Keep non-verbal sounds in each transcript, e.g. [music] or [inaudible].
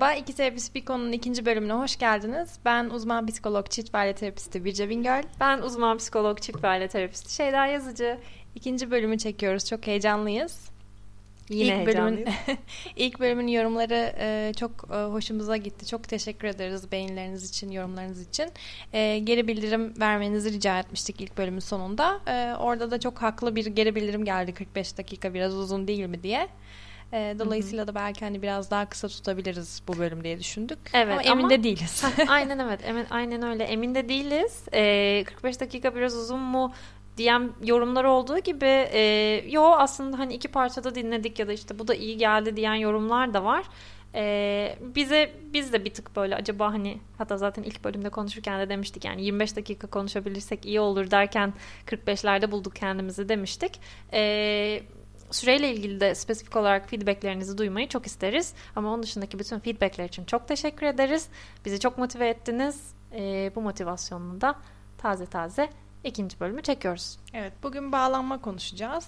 Merhaba, İki Terapist Bir Konu'nun ikinci bölümüne hoş geldiniz. Ben uzman psikolog, çift ve aile terapisti Birce Bingöl. Ben uzman psikolog, çift ve aile terapisti Şeyda Yazıcı. İkinci bölümü çekiyoruz, çok heyecanlıyız. Yine ilk bölümün, [laughs] ilk bölümün yorumları e, çok e, hoşumuza gitti. Çok teşekkür ederiz beğenileriniz için, yorumlarınız için. E, geri bildirim vermenizi rica etmiştik ilk bölümün sonunda. E, orada da çok haklı bir geri bildirim geldi 45 dakika biraz uzun değil mi diye. E, dolayısıyla da belki hani biraz daha kısa tutabiliriz bu bölüm diye düşündük. Evet, ama emin ama, de değiliz. [laughs] [laughs] aynen evet, emin, aynen öyle. Emin de değiliz. E, 45 dakika biraz uzun mu diyen yorumlar olduğu gibi e, yo aslında hani iki parçada dinledik ya da işte bu da iyi geldi diyen yorumlar da var. E, bize biz de bir tık böyle acaba hani hatta zaten ilk bölümde konuşurken de demiştik yani 25 dakika konuşabilirsek iyi olur derken 45'lerde bulduk kendimizi demiştik. E, süreyle ilgili de spesifik olarak feedbacklerinizi duymayı çok isteriz. Ama onun dışındaki bütün feedbackler için çok teşekkür ederiz. Bizi çok motive ettiniz. E, bu motivasyonunu da taze taze ikinci bölümü çekiyoruz. Evet bugün bağlanma konuşacağız.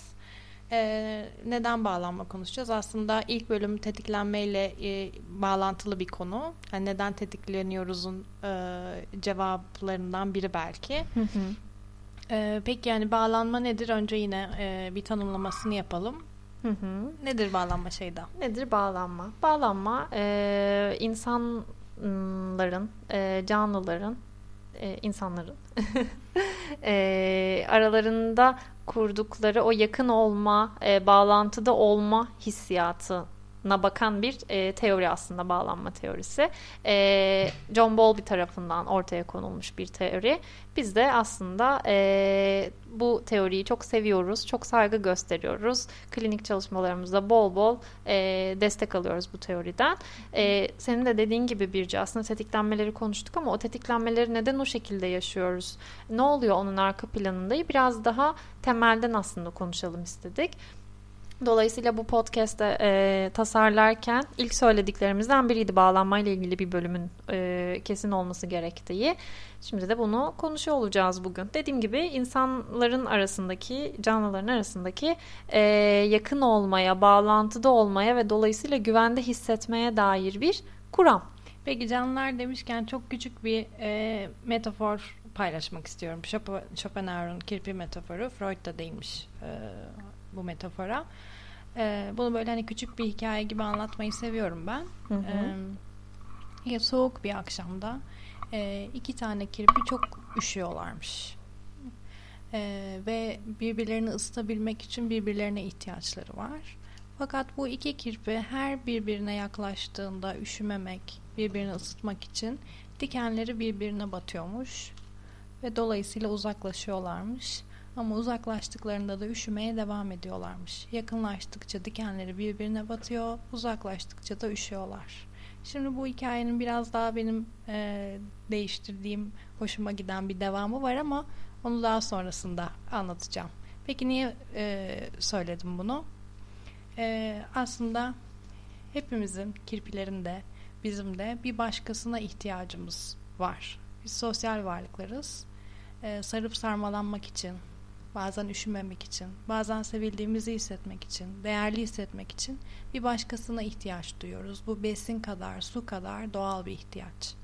Ee, neden bağlanma konuşacağız? Aslında ilk bölüm tetiklenmeyle e, bağlantılı bir konu. Yani neden tetikleniyoruzun e, cevaplarından biri belki. Hı hı. Ee, peki yani bağlanma nedir? Önce yine e, bir tanımlamasını yapalım. Hı hı. Nedir bağlanma Şeyda? Nedir bağlanma? Bağlanma e, insanların, e, canlıların e, insanların [laughs] e, aralarında kurdukları o yakın olma, e, bağlantıda olma hissiyatı na bakan bir e, teori aslında bağlanma teorisi. E, John Bowlby tarafından ortaya konulmuş bir teori. Biz de aslında e, bu teoriyi çok seviyoruz, çok saygı gösteriyoruz. Klinik çalışmalarımızda bol bol e, destek alıyoruz bu teoriden. E, senin de dediğin gibi Birce aslında tetiklenmeleri konuştuk ama o tetiklenmeleri neden o şekilde yaşıyoruz? Ne oluyor onun arka planında? Biraz daha temelden aslında konuşalım istedik. Dolayısıyla bu podcast'te e, tasarlarken ilk söylediklerimizden biriydi bağlanmayla ilgili bir bölümün e, kesin olması gerektiği. Şimdi de bunu konuşuyor olacağız bugün. Dediğim gibi insanların arasındaki, canlıların arasındaki e, yakın olmaya, bağlantıda olmaya ve dolayısıyla güvende hissetmeye dair bir kuram. Peki canlılar demişken çok küçük bir e, metafor paylaşmak istiyorum. Schopenhauer'un kirpi metaforu Freud da değinmiş e, bu metafora. E, bunu böyle hani küçük bir hikaye gibi anlatmayı seviyorum ben. Hı hı. E, soğuk bir akşamda e, iki tane kirpi çok üşüyorlarmış. E, ve birbirlerini ısıtabilmek için birbirlerine ihtiyaçları var. Fakat bu iki kirpi her birbirine yaklaştığında üşümemek, birbirini ısıtmak için dikenleri birbirine batıyormuş ve dolayısıyla uzaklaşıyorlarmış. Ama uzaklaştıklarında da üşümeye devam ediyorlarmış. Yakınlaştıkça dikenleri birbirine batıyor, uzaklaştıkça da üşüyorlar. Şimdi bu hikayenin biraz daha benim e, değiştirdiğim, hoşuma giden bir devamı var ama onu daha sonrasında anlatacağım. Peki niye e, söyledim bunu? E, aslında hepimizin, kirpilerin de, bizim de bir başkasına ihtiyacımız var. Biz sosyal varlıklarız. E, sarıp sarmalanmak için, bazen üşümemek için, bazen sevildiğimizi hissetmek için, değerli hissetmek için bir başkasına ihtiyaç duyuyoruz. Bu besin kadar, su kadar doğal bir ihtiyaç.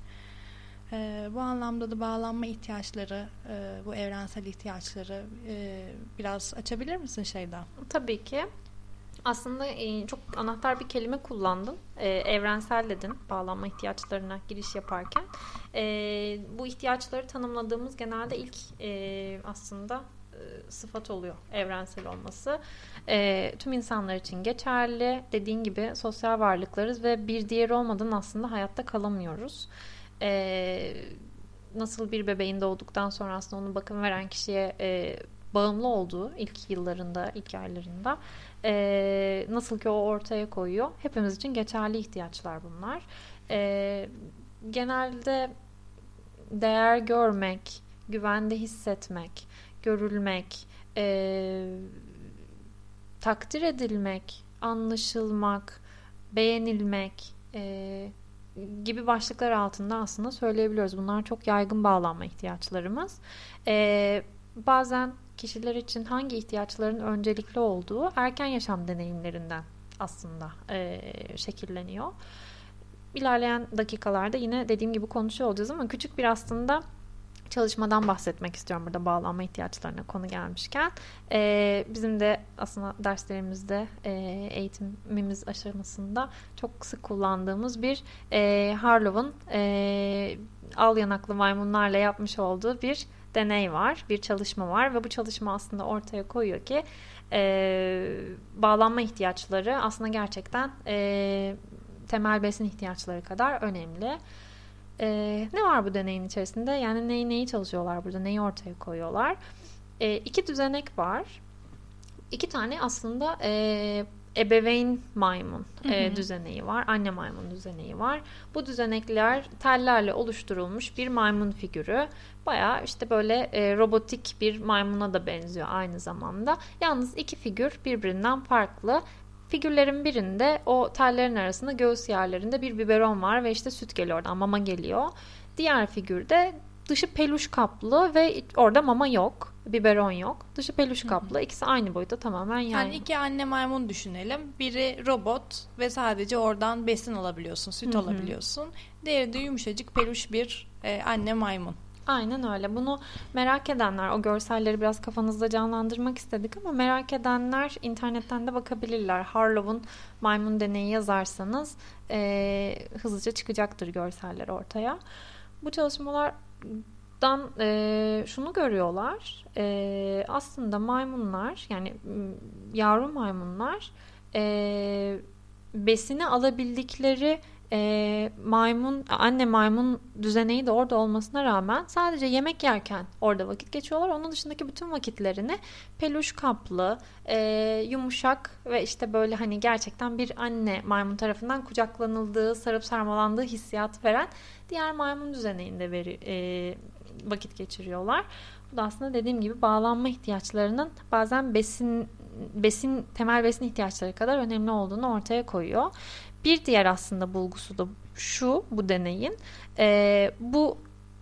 Ee, bu anlamda da bağlanma ihtiyaçları, e, bu evrensel ihtiyaçları e, biraz açabilir misin Şeyda? Tabii ki. Aslında e, çok anahtar bir kelime kullandın. E, evrensel dedin bağlanma ihtiyaçlarına giriş yaparken. E, bu ihtiyaçları tanımladığımız genelde ilk e, aslında sıfat oluyor evrensel olması. E, tüm insanlar için geçerli. Dediğin gibi sosyal varlıklarız ve bir diğeri olmadan aslında hayatta kalamıyoruz. E, nasıl bir bebeğin doğduktan sonra aslında onun bakım veren kişiye e, bağımlı olduğu ilk yıllarında, ilk aylarında e, nasıl ki o ortaya koyuyor. Hepimiz için geçerli ihtiyaçlar bunlar. E, genelde değer görmek, güvende hissetmek, görülmek, e, takdir edilmek, anlaşılmak, beğenilmek e, gibi başlıklar altında aslında söyleyebiliyoruz. Bunlar çok yaygın bağlanma ihtiyaçlarımız. E, bazen kişiler için hangi ihtiyaçların öncelikli olduğu erken yaşam deneyimlerinden aslında e, şekilleniyor. ilerleyen dakikalarda yine dediğim gibi konuşuyor olacağız ama küçük bir aslında çalışmadan bahsetmek istiyorum burada bağlanma ihtiyaçlarına konu gelmişken. Ee, bizim de aslında derslerimizde e, eğitimimiz aşamasında çok sık kullandığımız bir e, Harlow'un e, al yanaklı maymunlarla yapmış olduğu bir deney var, bir çalışma var ve bu çalışma aslında ortaya koyuyor ki e, bağlanma ihtiyaçları aslında gerçekten e, temel besin ihtiyaçları kadar önemli. E, ne var bu deneyin içerisinde? Yani neyi neyi çalışıyorlar burada? Neyi ortaya koyuyorlar? E, iki düzenek var. İki tane aslında e, ebeveyn maymun e, düzeneği var. Anne maymun düzeneği var. Bu düzenekler tellerle oluşturulmuş bir maymun figürü. Baya işte böyle e, robotik bir maymuna da benziyor aynı zamanda. Yalnız iki figür birbirinden farklı. Figürlerin birinde o tellerin arasında göğüs yerlerinde bir biberon var ve işte süt geliyor oradan mama geliyor. Diğer figürde dışı peluş kaplı ve orada mama yok. Biberon yok. Dışı peluş kaplı. İkisi aynı boyutta tamamen yani. Yani iki anne maymun düşünelim. Biri robot ve sadece oradan besin alabiliyorsun, süt Hı hı. alabiliyorsun. Diğeri de yumuşacık peluş bir e, anne maymun. Aynen öyle. Bunu merak edenler, o görselleri biraz kafanızda canlandırmak istedik ama merak edenler internetten de bakabilirler. Harlow'un maymun deneyi yazarsanız e, hızlıca çıkacaktır görseller ortaya. Bu çalışmalardan e, şunu görüyorlar. E, aslında maymunlar, yani yavru maymunlar e, besini alabildikleri e, maymun anne maymun düzeneği de orada olmasına rağmen sadece yemek yerken orada vakit geçiyorlar. Onun dışındaki bütün vakitlerini peluş kaplı, e, yumuşak ve işte böyle hani gerçekten bir anne maymun tarafından kucaklanıldığı, sarıp sarmalandığı hissiyat veren diğer maymun düzeneğinde veri, e, vakit geçiriyorlar. Bu da aslında dediğim gibi bağlanma ihtiyaçlarının bazen besin besin temel besin ihtiyaçları kadar önemli olduğunu ortaya koyuyor. Bir diğer aslında bulgusu da şu bu deneyin e, bu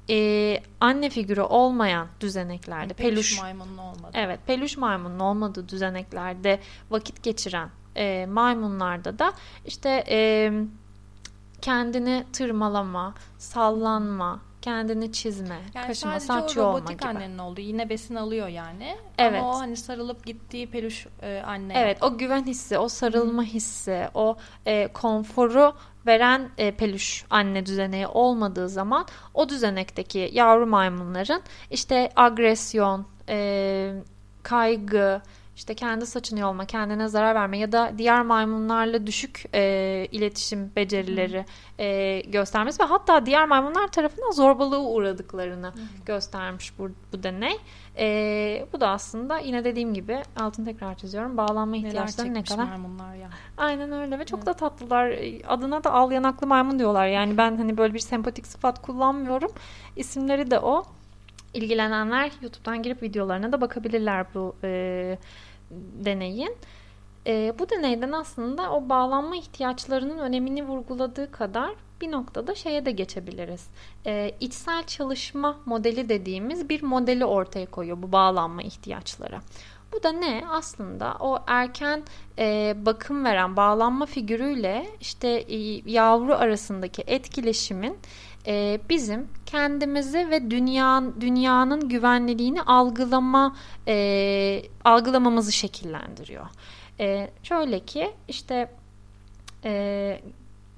e, anne figürü olmayan düzeneklerde peluş, peluş maymunun olmadı. evet peluş maymunun olmadığı düzeneklerde vakit geçiren e, maymunlarda da işte e, kendini tırmalama, sallanma, kendini çizme, Yani kaşıma, sadece saç o yolma robotik gibi. annenin olduğu. Yine besin alıyor yani. Evet. Ama o hani sarılıp gittiği peluş e, anne. Evet o güven hissi, o sarılma hissi, o e, konforu veren e, peluş anne düzeneği olmadığı zaman o düzenekteki yavru maymunların işte agresyon, e, kaygı, işte kendi saçını yolma, kendine zarar verme ya da diğer maymunlarla düşük e, iletişim becerileri e, göstermesi ve hatta diğer maymunlar tarafından zorbalığa uğradıklarını göstermiş bu, bu deney. E, bu da aslında yine dediğim gibi altını tekrar çiziyorum. Bağlanma ihtiyaçları ne kadar maymunlar ya. Aynen öyle ve çok da tatlılar. Adına da al yanaklı maymun diyorlar. Yani ben hani böyle bir sempatik sıfat kullanmıyorum. İsimleri de o. İlgilenenler YouTube'dan girip videolarına da bakabilirler bu e, deneyin. E, bu deneyden aslında o bağlanma ihtiyaçlarının önemini vurguladığı kadar bir noktada şeye de geçebiliriz. E, içsel çalışma modeli dediğimiz bir modeli ortaya koyuyor bu bağlanma ihtiyaçları. Bu da ne? Aslında o erken e, bakım veren bağlanma figürüyle işte e, yavru arasındaki etkileşimin e, bizim kendimizi ve dünya dünyanın güvenliliğini algılama e, algılamamızı şekillendiriyor. E, şöyle ki işte e,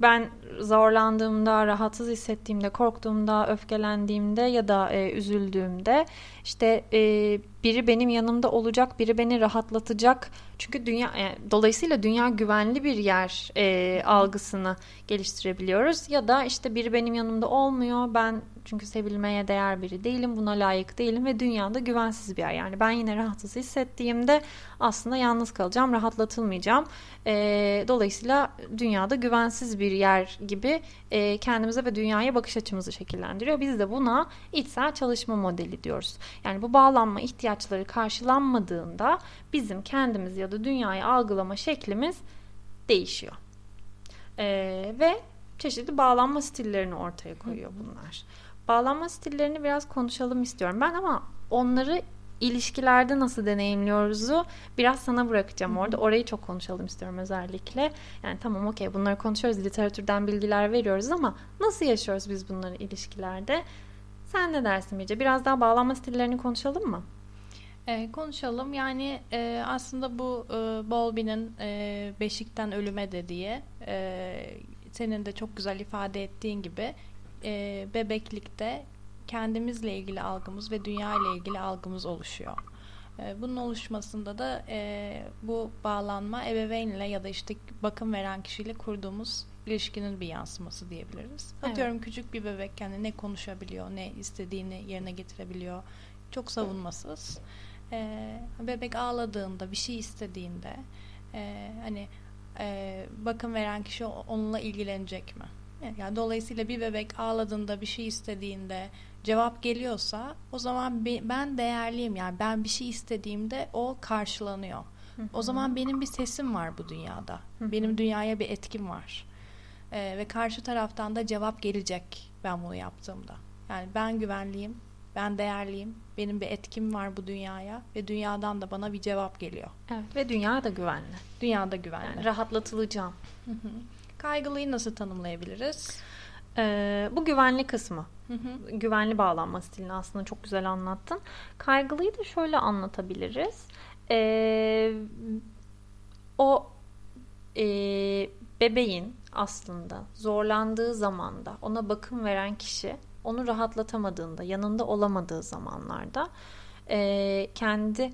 ben zorlandığımda, rahatsız hissettiğimde, korktuğumda, öfkelendiğimde ya da e, üzüldüğümde işte e, biri benim yanımda olacak, biri beni rahatlatacak. Çünkü dünya yani, dolayısıyla dünya güvenli bir yer e, algısını geliştirebiliyoruz. Ya da işte biri benim yanımda olmuyor. Ben çünkü sevilmeye değer biri değilim, buna layık değilim ve dünyada güvensiz bir yer. Yani ben yine rahatsız hissettiğimde aslında yalnız kalacağım, rahatlatılmayacağım. E, dolayısıyla dünyada güvensiz bir yer gibi e, kendimize ve dünyaya bakış açımızı şekillendiriyor. Biz de buna içsel çalışma modeli diyoruz. Yani bu bağlanma ihtiyaçları karşılanmadığında bizim kendimizi ya da dünyayı algılama şeklimiz değişiyor. E, ve çeşitli bağlanma stillerini ortaya koyuyor bunlar. Bağlanma stillerini biraz konuşalım istiyorum ben ama onları ilişkilerde nasıl deneyimliyoruzu biraz sana bırakacağım orada. Orayı çok konuşalım istiyorum özellikle. Yani tamam okey bunları konuşuyoruz, literatürden bilgiler veriyoruz ama nasıl yaşıyoruz biz bunları ilişkilerde? Sen ne dersin Birce? Biraz daha bağlanma stillerini konuşalım mı? E, konuşalım. Yani e, aslında bu e, Bowlby'nin e, Beşikten Ölüme dediği e, senin de çok güzel ifade ettiğin gibi e, bebeklikte kendimizle ilgili algımız ve dünya ile ilgili algımız oluşuyor. E, bunun oluşmasında da e, bu bağlanma ebeveynle ya da işte bakım veren kişiyle kurduğumuz ilişkinin bir yansıması diyebiliriz. Evet. Atıyorum küçük bir bebek yani ne konuşabiliyor, ne istediğini yerine getirebiliyor. Çok savunmasız. E, bebek ağladığında, bir şey istediğinde e, hani e, bakım veren kişi onunla ilgilenecek mi? Yani dolayısıyla bir bebek ağladığında, bir şey istediğinde cevap geliyorsa o zaman ben değerliyim. Yani ben bir şey istediğimde o karşılanıyor. O zaman benim bir sesim var bu dünyada. Benim dünyaya bir etkim var. Ee, ve karşı taraftan da cevap gelecek ben bunu yaptığımda. Yani ben güvenliyim, ben değerliyim, benim bir etkim var bu dünyaya ve dünyadan da bana bir cevap geliyor. Evet ve dünya da güvenli. Dünya da güvenli. Yani rahatlatılacağım. Kaygılıyı nasıl tanımlayabiliriz? Ee, bu güvenli kısmı. Hı hı. Güvenli bağlanma stilini aslında çok güzel anlattın. Kaygılıyı da şöyle anlatabiliriz. Ee, o e, bebeğin aslında zorlandığı zamanda ona bakım veren kişi onu rahatlatamadığında, yanında olamadığı zamanlarda e, kendi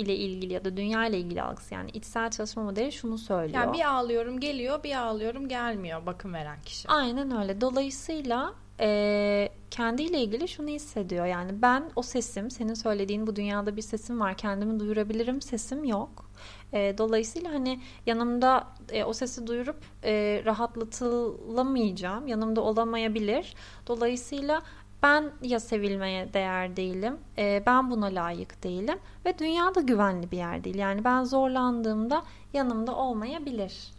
ile ilgili ya da dünya ile ilgili algısı yani içsel çalışma modeli şunu söylüyor. Yani bir ağlıyorum geliyor, bir ağlıyorum gelmiyor bakım veren kişi. Aynen öyle. Dolayısıyla e, kendiyle ilgili şunu hissediyor. Yani ben o sesim, senin söylediğin bu dünyada bir sesim var. Kendimi duyurabilirim, sesim yok. E, dolayısıyla hani yanımda e, o sesi duyurup e, rahatlatılamayacağım. Yanımda olamayabilir. Dolayısıyla ben ya sevilmeye değer değilim, e, ben buna layık değilim ve dünya da güvenli bir yer değil. Yani ben zorlandığımda yanımda olmayabilir.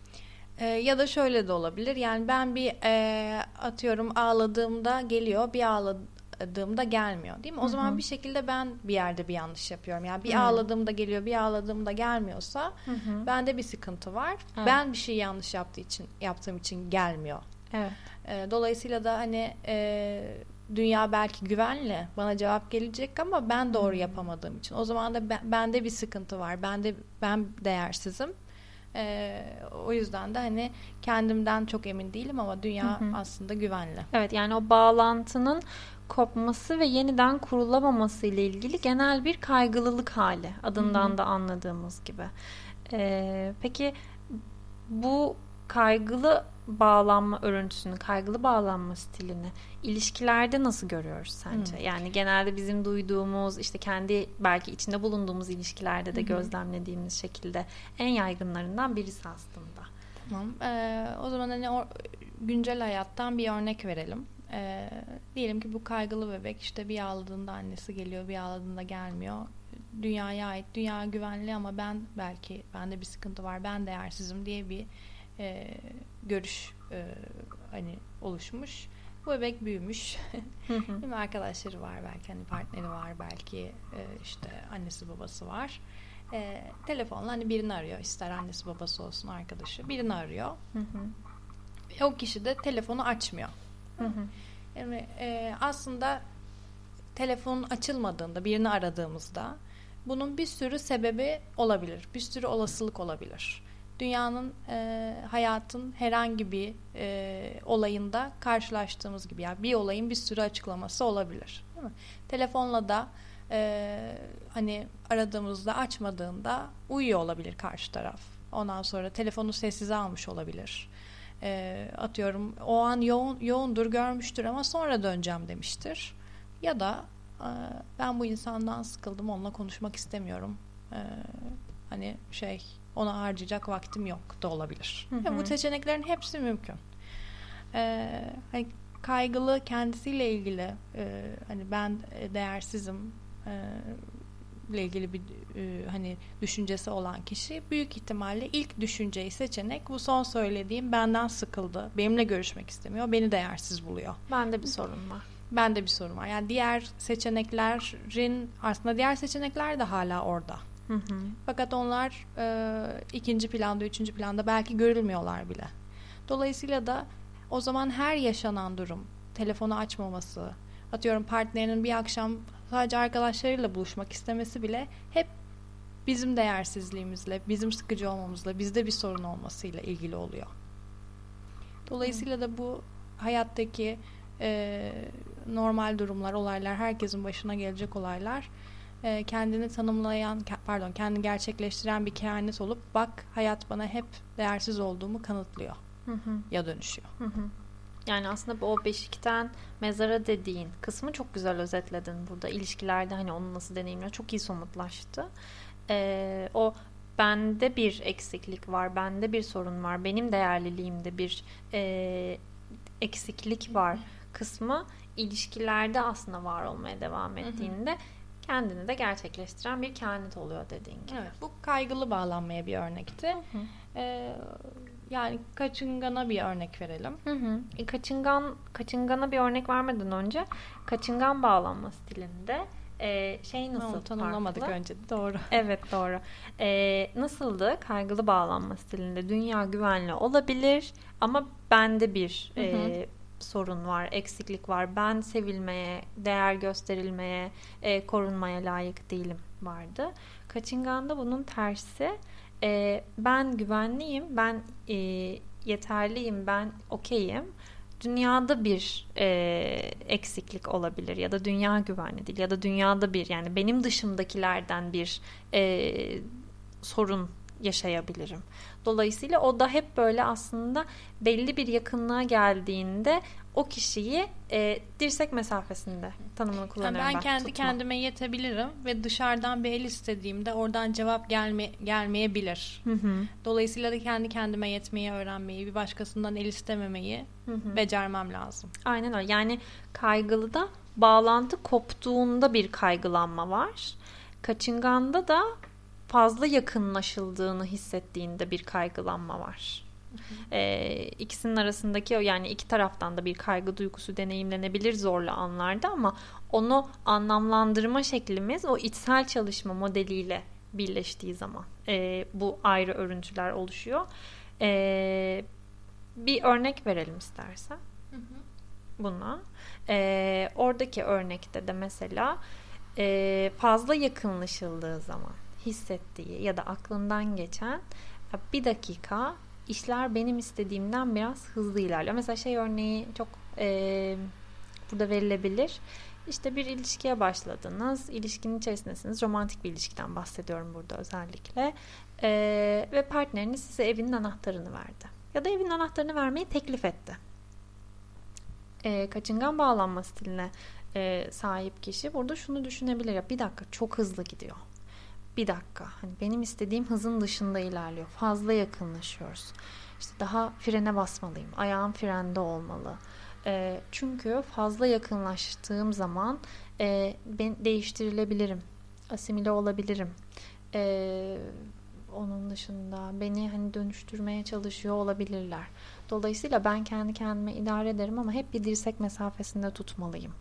E, ya da şöyle de olabilir. Yani ben bir e, atıyorum ağladığımda geliyor, bir ağladığımda gelmiyor, değil mi? O Hı-hı. zaman bir şekilde ben bir yerde bir yanlış yapıyorum. Yani bir Hı-hı. ağladığımda geliyor, bir ağladığımda gelmiyorsa Hı-hı. bende bir sıkıntı var. Evet. Ben bir şey yanlış yaptığı için yaptığım için gelmiyor. Evet. E, dolayısıyla da hani e, dünya belki güvenli bana cevap gelecek ama ben doğru yapamadığım için o zaman da ben, bende bir sıkıntı var bende ben değersizim ee, o yüzden de hani kendimden çok emin değilim ama dünya hı hı. aslında güvenli. Evet yani o bağlantının kopması ve yeniden kurulamaması ile ilgili genel bir kaygılılık hali adından hı hı. da anladığımız gibi. Ee, peki bu kaygılı bağlanma örüntüsünü, kaygılı bağlanma stilini ilişkilerde nasıl görüyoruz sence? Hmm. Yani genelde bizim duyduğumuz, işte kendi belki içinde bulunduğumuz ilişkilerde de hmm. gözlemlediğimiz şekilde en yaygınlarından birisi aslında. Tamam. Ee, o zaman hani o, güncel hayattan bir örnek verelim. Ee, diyelim ki bu kaygılı bebek işte bir ağladığında annesi geliyor, bir ağladığında gelmiyor. Dünyaya ait, dünya güvenli ama ben belki bende bir sıkıntı var, ben değersizim diye bir e, görüş e, hani oluşmuş. Bu bebek büyümüş. [laughs] Hı arkadaşları var belki hani partneri var belki e, işte annesi babası var. E, telefonla hani birini arıyor ister annesi babası olsun arkadaşı birini arıyor. Ve o kişi de telefonu açmıyor. Yani e, aslında telefonun açılmadığında birini aradığımızda bunun bir sürü sebebi olabilir. Bir sürü olasılık olabilir dünyanın e, hayatın herhangi bir e, olayında karşılaştığımız gibi yani bir olayın bir sürü açıklaması olabilir. Değil mi? Telefonla da e, hani aradığımızda açmadığında uyuyor olabilir karşı taraf. Ondan sonra telefonu sessize almış olabilir. E, atıyorum o an yoğun yoğundur görmüştür ama sonra döneceğim demiştir. Ya da e, ben bu insandan sıkıldım onunla konuşmak istemiyorum. E, hani şey ona harcayacak vaktim yok da olabilir. Hı hı. bu seçeneklerin hepsi mümkün. Ee, hani kaygılı kendisiyle ilgili e, hani ben değersizim e, ile ilgili bir e, hani düşüncesi olan kişi büyük ihtimalle ilk düşünceyi seçenek bu son söylediğim benden sıkıldı. Benimle görüşmek istemiyor. Beni değersiz buluyor. Bende bir sorun var. bende bir sorun var. Yani diğer seçeneklerin aslında diğer seçenekler de hala orada. Hı hı. Fakat onlar e, ikinci planda, üçüncü planda belki görülmüyorlar bile. Dolayısıyla da o zaman her yaşanan durum, telefonu açmaması, atıyorum partnerinin bir akşam sadece arkadaşlarıyla buluşmak istemesi bile hep bizim değersizliğimizle, bizim sıkıcı olmamızla, bizde bir sorun olmasıyla ilgili oluyor. Dolayısıyla da bu hayattaki e, normal durumlar, olaylar, herkesin başına gelecek olaylar e, kendini tanımlayan, pardon, kendini gerçekleştiren bir kehanet olup bak hayat bana hep değersiz olduğumu kanıtlıyor Hı hı. ya dönüşüyor. Hı hı. Yani aslında o beşikten mezara dediğin kısmı çok güzel özetledin burada. İlişkilerde hani onu nasıl deneyimler çok iyi somutlaştı. Ee, o bende bir eksiklik var, bende bir sorun var, benim değerliliğimde bir e, eksiklik var kısmı ilişkilerde aslında var olmaya devam ettiğinde kendini de gerçekleştiren bir kehanet oluyor dediğin gibi. Evet, bu kaygılı bağlanmaya bir örnekti. Hı hı. Ee, yani kaçıngana bir örnek verelim. Hı hı. E, kaçıngan kaçıngana bir örnek vermeden önce kaçıngan bağlanma stilinde e, şey nasıl Onu tanımlamadık farklı? önce. Doğru. [laughs] Evet doğru. E, nasıldı kaygılı bağlanma stilinde? Dünya güvenli olabilir ama bende bir Hı hı. e, sorun var, eksiklik var. Ben sevilmeye, değer gösterilmeye, e, korunmaya layık değilim vardı. Kaçıngan'da bunun tersi. E, ben güvenliyim, ben e, yeterliyim, ben okeyim. Dünyada bir e, eksiklik olabilir ya da dünya güvenli değil ya da dünyada bir yani benim dışımdakilerden bir e, sorun yaşayabilirim. Dolayısıyla o da hep böyle aslında belli bir yakınlığa geldiğinde o kişiyi e, dirsek mesafesinde tanımını Yani kullanıyorum ben kendi tutma. kendime yetebilirim ve dışarıdan bir el istediğimde oradan cevap gelme, gelmeyebilir. Hı hı, Dolayısıyla da kendi kendime yetmeyi öğrenmeyi, bir başkasından el istememeyi hı hı. becermem lazım. Aynen öyle. Yani kaygılıda bağlantı koptuğunda bir kaygılanma var. Kaçınganda da fazla yakınlaşıldığını hissettiğinde bir kaygılanma var. Ee, ikisinin arasındaki o yani iki taraftan da bir kaygı duygusu deneyimlenebilir zorlu anlarda ama onu anlamlandırma şeklimiz o içsel çalışma modeliyle birleştiği zaman e, bu ayrı örüntüler oluşuyor. E, bir örnek verelim istersen buna. Ee, oradaki örnekte de mesela e, fazla yakınlaşıldığı zaman hissettiği ya da aklından geçen "Ya bir dakika işler benim istediğimden biraz hızlı ilerliyor. Mesela şey örneği çok e, burada verilebilir. İşte bir ilişkiye başladınız. İlişkinin içerisindesiniz. Romantik bir ilişkiden bahsediyorum burada özellikle. Ee, ve partneriniz size evinin anahtarını verdi. Ya da evin anahtarını vermeyi teklif etti e, kaçıngan bağlanma stiline e, sahip kişi burada şunu düşünebilir ya bir dakika çok hızlı gidiyor. Bir dakika hani benim istediğim hızın dışında ilerliyor. Fazla yakınlaşıyoruz. İşte daha frene basmalıyım. Ayağım frende olmalı. E, çünkü fazla yakınlaştığım zaman e, ben değiştirilebilirim. Asimile olabilirim. E, onun dışında beni hani dönüştürmeye çalışıyor olabilirler. Dolayısıyla ben kendi kendime idare ederim ama hep bir dirsek mesafesinde tutmalıyım.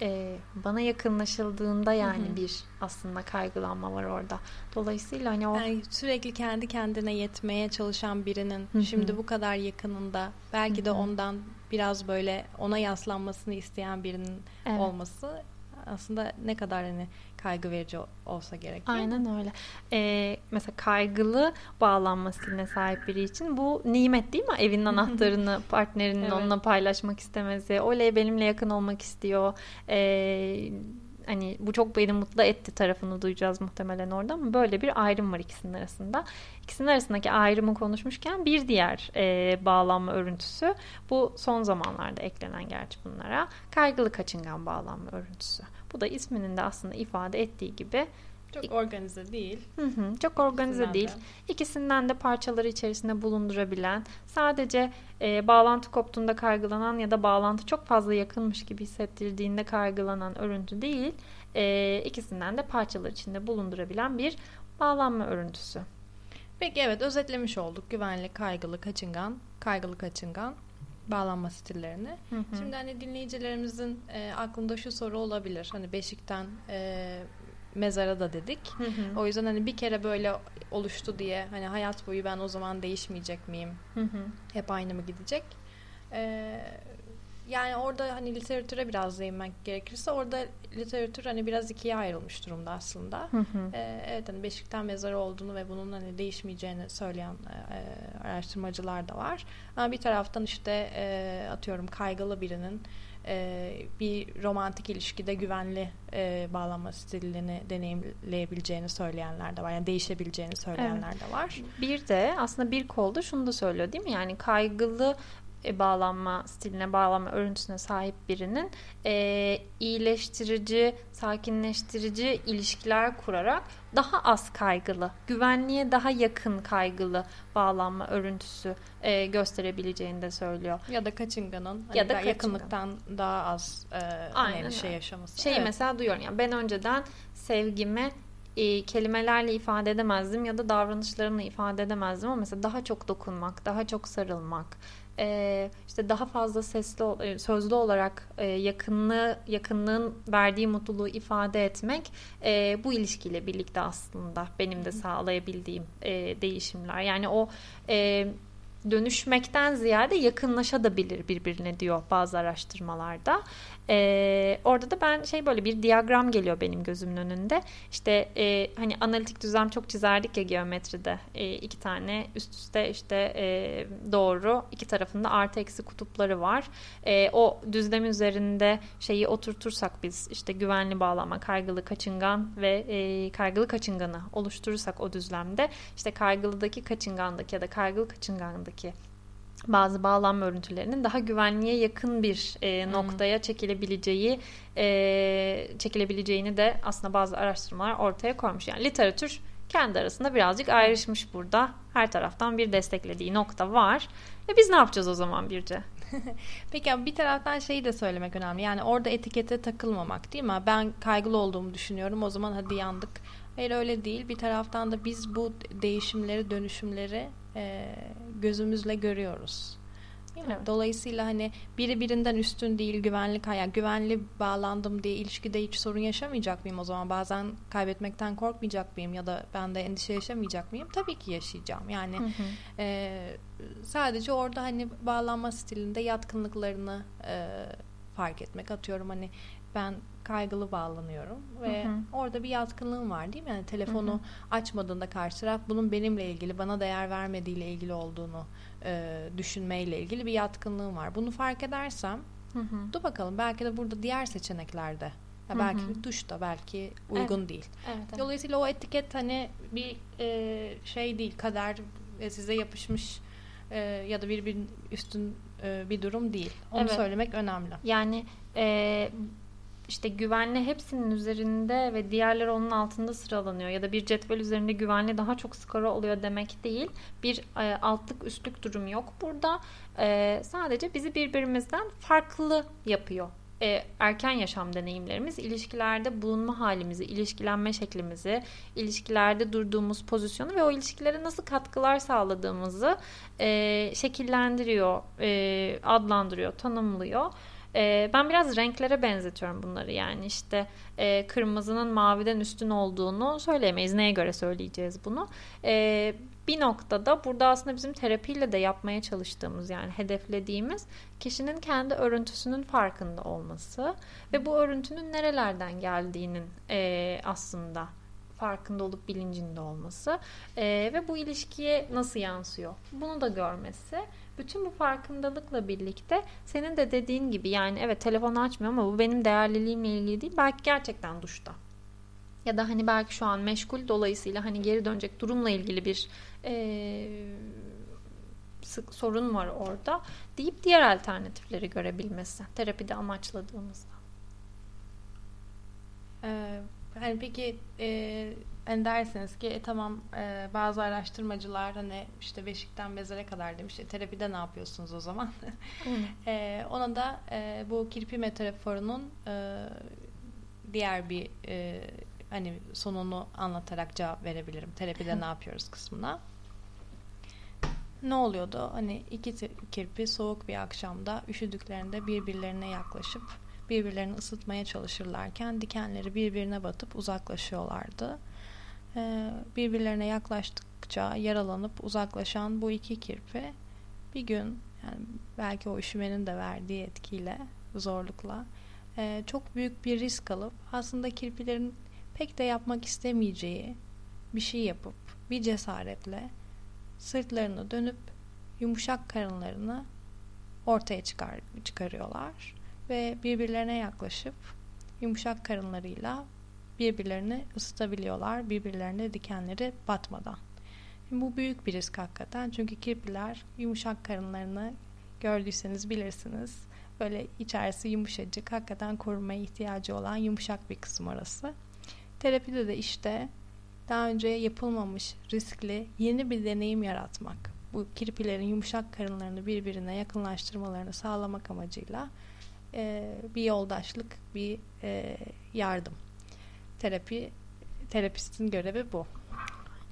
Ee, bana yakınlaşıldığında yani Hı hı. bir aslında kaygılanma var orada. Dolayısıyla hani o Yani sürekli kendi kendine yetmeye çalışan birinin Hı hı. şimdi bu kadar yakınında belki de Hı hı. ondan biraz böyle ona yaslanmasını isteyen birinin Evet. olması aslında ne kadar hani kaygı verici olsa gerek. Aynen öyle. Ee, mesela kaygılı bağlanma stiline sahip biri için bu nimet değil mi? Evin anahtarını partnerinin Evet. onunla paylaşmak istemesi. Oley benimle yakın olmak istiyor. Ee, hani bu çok beni mutlu etti tarafını duyacağız muhtemelen orada ama böyle bir ayrım var ikisinin arasında. İkisinin arasındaki ayrımı konuşmuşken bir diğer e, bağlanma örüntüsü bu son zamanlarda eklenen gerçi bunlara kaygılı kaçıngan bağlanma örüntüsü. Bu da isminin de aslında ifade ettiği gibi Çok organize değil. Hı hı, çok organize İkisinden değil. de. İkisinden de parçaları içerisinde bulundurabilen, sadece e, bağlantı koptuğunda kaygılanan ya da bağlantı çok fazla yakınmış gibi hissettirdiğinde kaygılanan örüntü değil, e, ikisinden de parçalar içinde bulundurabilen bir bağlanma örüntüsü. Peki evet özetlemiş olduk. Güvenli, kaygılı, kaçıngan, kaygılı, kaçıngan. Bağlanma stillerini. Hı hı. Şimdi hani dinleyicilerimizin e, aklında şu soru olabilir. Hani beşikten e, mezara da dedik. Hı hı. O yüzden hani bir kere böyle oluştu diye hani hayat boyu ben o zaman değişmeyecek miyim? Hı hı. Hep aynı mı gidecek? Ee, yani orada hani literatüre biraz değinmek gerekirse orada literatür hani biraz ikiye ayrılmış durumda aslında. Hı hı. Ee, evet hani beşikten mezarı olduğunu ve bunun hani değişmeyeceğini söyleyen e, e, araştırmacılar da var. Ama bir taraftan işte e, atıyorum kaygılı birinin e, bir romantik ilişkide güvenli e, bağlanma stilini deneyimleyebileceğini söyleyenler de var. Yani değişebileceğini söyleyenler de var. Bir de aslında bir kolda şunu da söylüyor değil mi? Yani kaygılı bağlanma stiline, bağlanma örüntüsüne sahip birinin e, iyileştirici, sakinleştirici ilişkiler kurarak daha az kaygılı, güvenliğe daha yakın kaygılı bağlanma örüntüsü e, gösterebileceğini de söylüyor. Ya da kaçınganın hani Ya da kaçıngan. yakınlıktan daha az e, Aynen öyle. yaşaması. Şeyi Evet. mesela duyuyorum yani ben önceden sevgimi e, kelimelerle ifade edemezdim ya da davranışlarımla ifade edemezdim ama mesela daha çok dokunmak, daha çok sarılmak, e, işte daha fazla sesli sözlü olarak e, yakınlığı yakınlığın verdiği mutluluğu ifade etmek e, bu ilişkiyle birlikte aslında benim de sağlayabildiğim e, değişimler. Yani o e, dönüşmekten ziyade yakınlaşabilir birbirine diyor bazı araştırmalarda. Ee, orada da ben şey böyle bir diyagram geliyor benim gözümün önünde. İşte e, hani analitik düzlem çok çizerdik ya geometride. E, iki tane üst üste işte e, doğru iki tarafında artı eksi kutupları var. E, o düzlem üzerinde şeyi oturtursak biz işte güvenli bağlama, kaygılı kaçıngan ve e, kaygılı kaçınganı oluşturursak o düzlemde işte kaygılıdaki kaçıngandaki ya da kaygılı kaçıngandaki bazı bağlanma örüntülerinin daha güvenliğe yakın bir e, noktaya çekilebileceği e, çekilebileceğini de aslında bazı araştırmalar ortaya koymuş. Yani literatür kendi arasında birazcık ayrışmış burada. Her taraftan bir desteklediği nokta var. Ve biz ne yapacağız o zaman Birce? [laughs] Peki ama bir taraftan şeyi de söylemek önemli. Yani orada etikete takılmamak değil mi? Ben kaygılı olduğumu düşünüyorum. O zaman hadi yandık. Hayır öyle değil. Bir taraftan da biz bu değişimleri, dönüşümleri e, gözümüzle görüyoruz. Evet. Dolayısıyla hani biri birinden üstün değil, güvenli yani güvenli bağlandım diye ilişkide hiç sorun yaşamayacak mıyım o zaman? Bazen kaybetmekten korkmayacak mıyım ya da ben de endişe yaşamayacak mıyım? Tabii ki yaşayacağım. Yani e, sadece orada hani bağlanma stilinde yatkınlıklarını e, fark etmek. Atıyorum hani ben kaygılı bağlanıyorum ve Hı hı. orada bir yatkınlığım var değil mi? Yani telefonu Hı hı. açmadığında karşı taraf bunun benimle ilgili, bana değer vermediğiyle ilgili olduğunu e, düşünmeyle ilgili bir yatkınlığım var. Bunu fark edersem Hı hı. dur bakalım belki de burada diğer seçeneklerde ya Hı belki hı. duşta belki uygun değil. Evet, evet. Dolayısıyla o etiket hani bir e, şey değil, kader ve size yapışmış e, ya da birbirinin üstün e, bir durum değil. Onu Evet. söylemek önemli. Yani e, işte güvenli hepsinin üzerinde ve diğerleri onun altında sıralanıyor ya da bir cetvel üzerinde güvenli daha çok skora oluyor demek değil. Bir e, altlık üstlük durum yok burada. E, sadece bizi birbirimizden farklı yapıyor. E, erken yaşam deneyimlerimiz ilişkilerde bulunma halimizi, ilişkilenme şeklimizi, ilişkilerde durduğumuz pozisyonu ve o ilişkilere nasıl katkılar sağladığımızı e, şekillendiriyor, e, adlandırıyor, tanımlıyor. E, ben biraz renklere benzetiyorum bunları yani işte e, kırmızının maviden üstün olduğunu söyleyemeyiz. Neye göre söyleyeceğiz bunu? E, bir noktada burada aslında bizim terapiyle de yapmaya çalıştığımız yani hedeflediğimiz kişinin kendi örüntüsünün farkında olması ve bu örüntünün nerelerden geldiğinin e, aslında farkında olup bilincinde olması e, ve bu ilişkiye nasıl yansıyor bunu da görmesi bütün bu farkındalıkla birlikte senin de dediğin gibi yani evet telefonu açmıyor ama bu benim değerliliğimle ilgili değil belki gerçekten duşta ya da hani belki şu an meşgul dolayısıyla hani geri dönecek durumla ilgili bir e, sık sorun var orada deyip diğer alternatifleri görebilmesi terapide amaçladığımızda. Ee, hani peki e, hani dersiniz ki e, tamam e, bazı araştırmacılar hani işte beşikten mezara kadar demiş. E, terapide ne yapıyorsunuz o zaman? [laughs] e, ona da e, bu kirpi metaforunun e, diğer bir e, hani sonunu anlatarak cevap verebilirim. Terapide ne yapıyoruz kısmına. ne oluyordu? Hani iki kirpi soğuk bir akşamda üşüdüklerinde birbirlerine yaklaşıp birbirlerini ısıtmaya çalışırlarken dikenleri birbirine batıp uzaklaşıyorlardı. Ee, birbirlerine yaklaştıkça yaralanıp uzaklaşan bu iki kirpi bir gün yani belki o üşümenin de verdiği etkiyle zorlukla e, çok büyük bir risk alıp aslında kirpilerin pek de yapmak istemeyeceği bir şey yapıp bir cesaretle sırtlarını dönüp yumuşak karınlarını ortaya çıkar, çıkarıyorlar ve birbirlerine yaklaşıp yumuşak karınlarıyla birbirlerini ısıtabiliyorlar. Birbirlerine dikenleri batmadan. Bu büyük bir risk hakikaten. Çünkü kirpiler yumuşak karınlarını gördüyseniz bilirsiniz. Böyle içerisi yumuşacık, hakikaten korumaya ihtiyacı olan yumuşak bir kısım orası. Terapide de işte daha önce yapılmamış riskli yeni bir deneyim yaratmak. Bu kirpilerin yumuşak karınlarını birbirine yakınlaştırmalarını sağlamak amacıyla e, bir yoldaşlık, bir e, yardım. Terapi, terapistin görevi bu.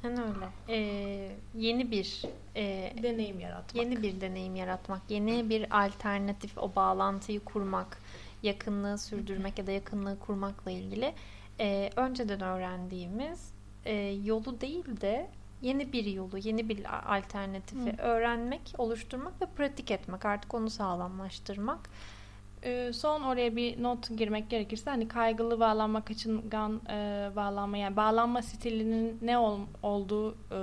Aynen öyle. Ee, yeni bir e, deneyim yaratmak. Yeni bir deneyim yaratmak, yeni bir alternatif o bağlantıyı kurmak, yakınlığı sürdürmek ya da yakınlığı kurmakla ilgili e, önceden öğrendiğimiz e, yolu değil de yeni bir yolu, yeni bir alternatifi Hı. öğrenmek, oluşturmak ve pratik etmek. Artık onu sağlamlaştırmak. Ee, son oraya bir not girmek gerekirse hani kaygılı bağlanma, kaçıngan e, bağlanma yani bağlanma stilinin ne ol, olduğu e,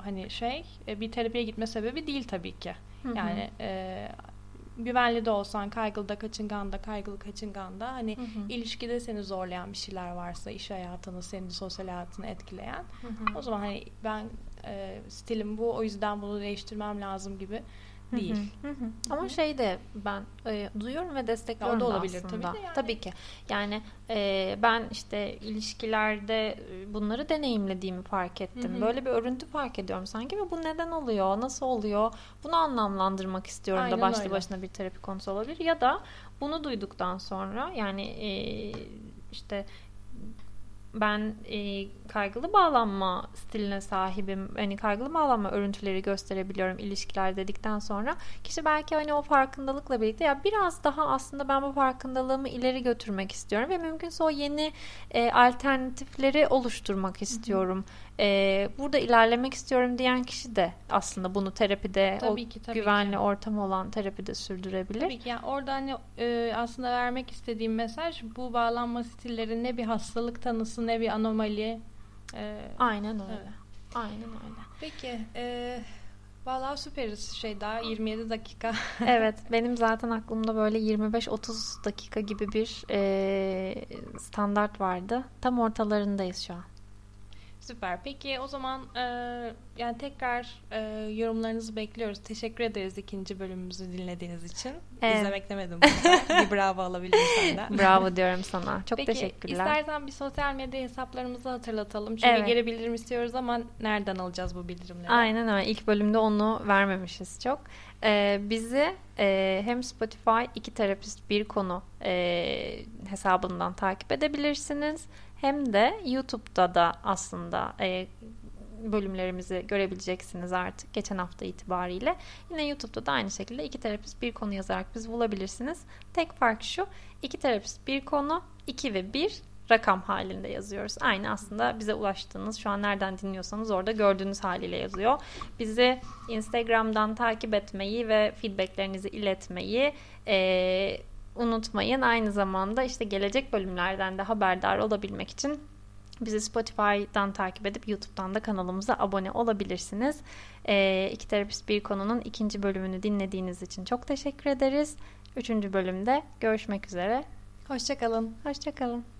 hani şey e, bir terapiye gitme sebebi değil tabii ki. Hı hı. Yani e, güvenli de olsan kaygılı da kaçıngan da kaygılı kaçıngan da hani hı hı. ilişkide seni zorlayan bir şeyler varsa iş hayatını senin sosyal hayatını etkileyen hı hı. o zaman hani ben e, stilim bu o yüzden bunu değiştirmem lazım gibi değil. Hı hı. Hı hı. Ama şey de ben e, duyuyorum ve o da olabilir aslında. tabii de yani. Tabii ki. Yani e, ben işte ilişkilerde e, bunları deneyimlediğimi fark ettim. Hı hı. Böyle bir örüntü fark ediyorum sanki ve bu neden oluyor? Nasıl oluyor? Bunu anlamlandırmak istiyorum Aynen da başlı öyle. başına bir terapi konusu olabilir ya da bunu duyduktan sonra yani e, işte ben e, kaygılı bağlanma stiline sahibim. Hani kaygılı bağlanma örüntüleri gösterebiliyorum ilişkiler dedikten sonra kişi belki hani o farkındalıkla birlikte ya biraz daha aslında ben bu farkındalığımı ileri götürmek istiyorum ve mümkünse o yeni e, alternatifleri oluşturmak istiyorum. Hı hı e, burada ilerlemek istiyorum diyen kişi de aslında bunu terapide tabii o ki, tabii güvenli ki. ortam olan terapide sürdürebilir. Tabii ki yani orada hani e, aslında vermek istediğim mesaj bu bağlanma stilleri ne bir hastalık tanısı ne bir anomali. E, Aynen öyle. Evet. Aynen öyle. Peki e, Valla süperiz şey daha 27 dakika. [laughs] evet benim zaten aklımda böyle 25-30 dakika gibi bir e, standart vardı. Tam ortalarındayız şu an. Süper. Peki o zaman e, yani tekrar e, yorumlarınızı bekliyoruz. Teşekkür ederiz ikinci bölümümüzü dinlediğiniz için. Evet. İzlemek demedim [laughs] bir bravo alabilirim senden. [laughs] Bravo diyorum sana. Çok Peki, teşekkürler. istersen bir sosyal medya hesaplarımızı hatırlatalım. Çünkü evet. geri bildirim istiyoruz ama nereden alacağız bu bildirimleri? Aynen öyle. İlk bölümde onu vermemişiz çok. Ee, bizi e, hem Spotify iki terapist bir konu e, hesabından takip edebilirsiniz hem de YouTube'da da aslında e, bölümlerimizi görebileceksiniz artık geçen hafta itibariyle. Yine YouTube'da da aynı şekilde iki terapist bir konu yazarak bizi bulabilirsiniz. Tek fark şu iki terapist bir konu iki ve bir rakam halinde yazıyoruz. Aynı aslında bize ulaştığınız şu an nereden dinliyorsanız orada gördüğünüz haliyle yazıyor. Bizi Instagram'dan takip etmeyi ve feedbacklerinizi iletmeyi e, unutmayın. Aynı zamanda işte gelecek bölümlerden de haberdar olabilmek için bizi Spotify'dan takip edip YouTube'dan da kanalımıza abone olabilirsiniz. E, iki terapist bir konunun ikinci bölümünü dinlediğiniz için çok teşekkür ederiz. Üçüncü bölümde görüşmek üzere. Hoşçakalın. Hoşçakalın.